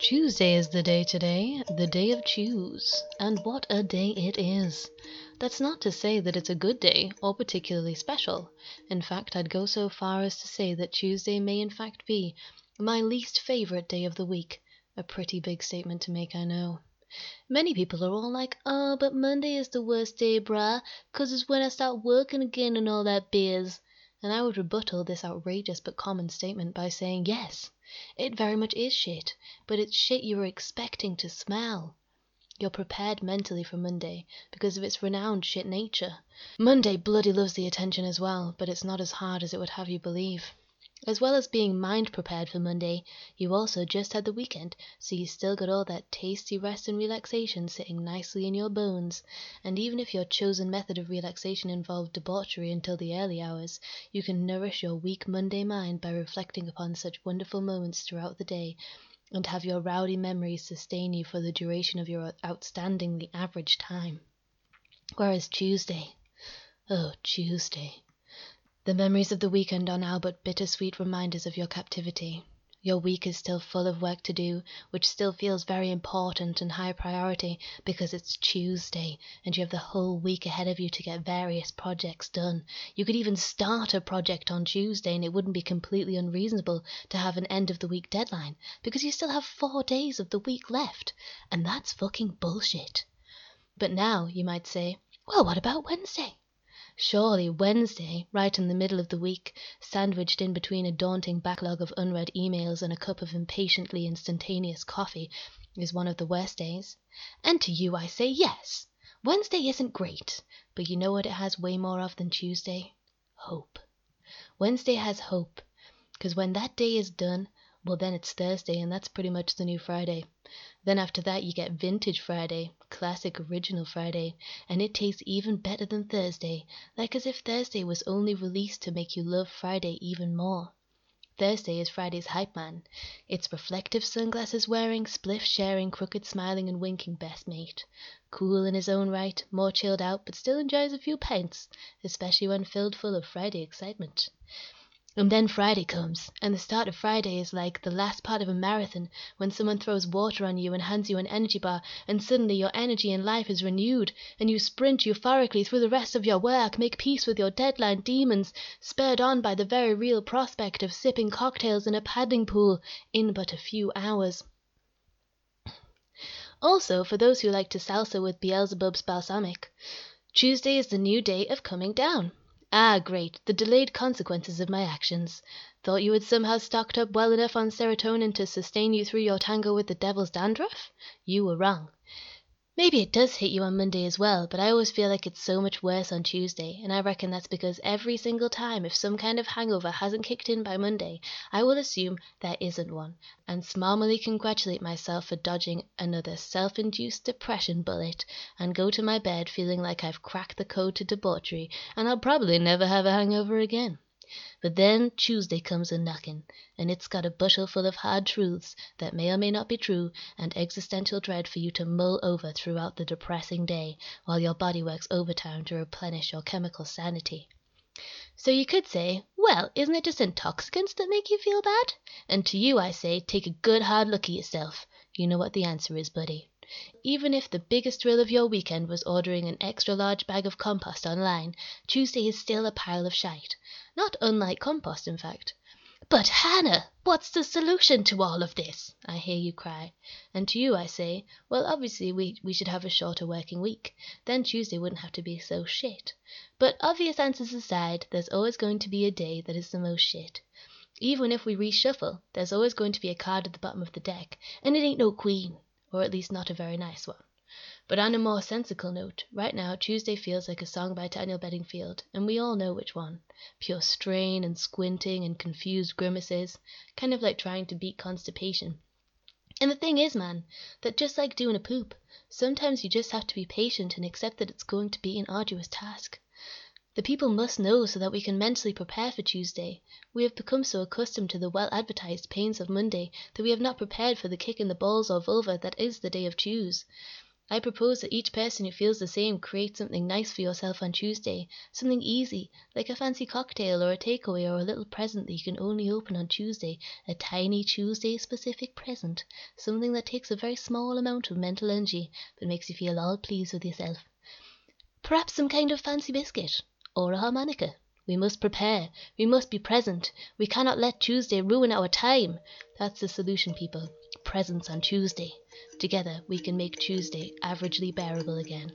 Tuesday is the day today, the day of Tues. And what a day it is! That's not to say that it's a good day, or particularly special. In fact, I'd go so far as to say that Tuesday may in fact be my least favorite day of the week a pretty big statement to make, I know. Many people are all like, "Oh, but Monday is the worst day, brah, 'cause it's when I start working again and all that biz." And I would rebuttal this outrageous but common statement by saying, yes, it very much is shit, but it's shit you were expecting to smell. You're prepared mentally for Monday, because of its renowned shit nature. Monday bloody loves the attention as well, but it's not as hard as it would have you believe. As well as being mind prepared for Monday, you also just had the weekend, so you still got all that tasty rest and relaxation sitting nicely in your bones; and even if your chosen method of relaxation involved debauchery until the early hours, you can nourish your weak Monday mind by reflecting upon such wonderful moments throughout the day, and have your rowdy memories sustain you for the duration of your outstandingly average time. Whereas Tuesday oh, Tuesday! The memories of the weekend are now but bitter sweet reminders of your captivity. Your week is still full of work to do, which still feels very important and high priority because it's Tuesday and you have the whole week ahead of you to get various projects done. You could even start a project on Tuesday and it wouldn't be completely unreasonable to have an end of the week deadline because you still have four days of the week left. And that's fucking bullshit. But now you might say, well, what about Wednesday? Surely Wednesday, right in the middle of the week, sandwiched in between a daunting backlog of unread emails and a cup of impatiently instantaneous coffee, is one of the worst days. And to you I say yes. Wednesday isn't great, but you know what it has way more of than Tuesday? Hope. Wednesday has hope, because when that day is done, well, then it's Thursday, and that's pretty much the new Friday. Then after that you get Vintage Friday, classic original Friday, and it tastes even better than Thursday, like as if Thursday was only released to make you love Friday even more. Thursday is Friday's hype man. It's reflective sunglasses wearing, spliff sharing, crooked smiling and winking best mate. Cool in his own right, more chilled out, but still enjoys a few pints, especially when filled full of Friday excitement. And then Friday comes, and the start of Friday is like the last part of a marathon when someone throws water on you and hands you an energy bar, and suddenly your energy and life is renewed, and you sprint euphorically through the rest of your work, make peace with your deadline demons, spurred on by the very real prospect of sipping cocktails in a paddling pool in but a few hours. Also, for those who like to salsa with Beelzebub's balsamic, Tuesday is the new day of coming down. Ah, great, the delayed consequences of my actions. Thought you had somehow stocked up well enough on serotonin to sustain you through your tango with the devil's dandruff? You were wrong. Maybe it does hit you on Monday as well, but I always feel like it's so much worse on Tuesday, and I reckon that's because every single time if some kind of hangover hasn't kicked in by Monday, I will assume there isn't one, and smarmily congratulate myself for dodging another self-induced depression bullet, and go to my bed feeling like I've cracked the code to debauchery, and I'll probably never have a hangover again. But then Tuesday comes a knockin', and it's got a bushel full of hard truths that may or may not be true, and existential dread for you to mull over throughout the depressing day, while your body works overtime to replenish your chemical sanity. So you could say, well, isn't it just intoxicants that make you feel bad? And to you I say, take a good hard look at yourself. You know what the answer is, buddy. Even if the biggest thrill of your weekend was ordering an extra large bag of compost online, Tuesday is still a pile of shite. Not unlike compost, in fact. But, Hannah, what's the solution to all of this? I hear you cry. And to you I say, well, obviously we, we should have a shorter working week. Then Tuesday wouldn't have to be so shit. But obvious answers aside, there's always going to be a day that is the most shit. Even if we reshuffle, there's always going to be a card at the bottom of the deck, and it ain't no queen or at least not a very nice one. But on a more sensical note, right now Tuesday feels like a song by Daniel Bedingfield, and we all know which one. Pure strain and squinting and confused grimaces, kind of like trying to beat constipation. And the thing is, man, that just like doing a poop, sometimes you just have to be patient and accept that it's going to be an arduous task. The people must know so that we can mentally prepare for Tuesday. We have become so accustomed to the well advertised pains of Monday that we have not prepared for the kick in the balls or vulva that is the day of Tues. I propose that each person who feels the same create something nice for yourself on Tuesday something easy, like a fancy cocktail or a take away or a little present that you can only open on Tuesday a tiny Tuesday specific present something that takes a very small amount of mental energy but makes you feel all pleased with yourself. Perhaps some kind of fancy biscuit or a harmonica. We must prepare. We must be present. We cannot let Tuesday ruin our time. That's the solution, people. Presents on Tuesday. Together we can make Tuesday averagely bearable again.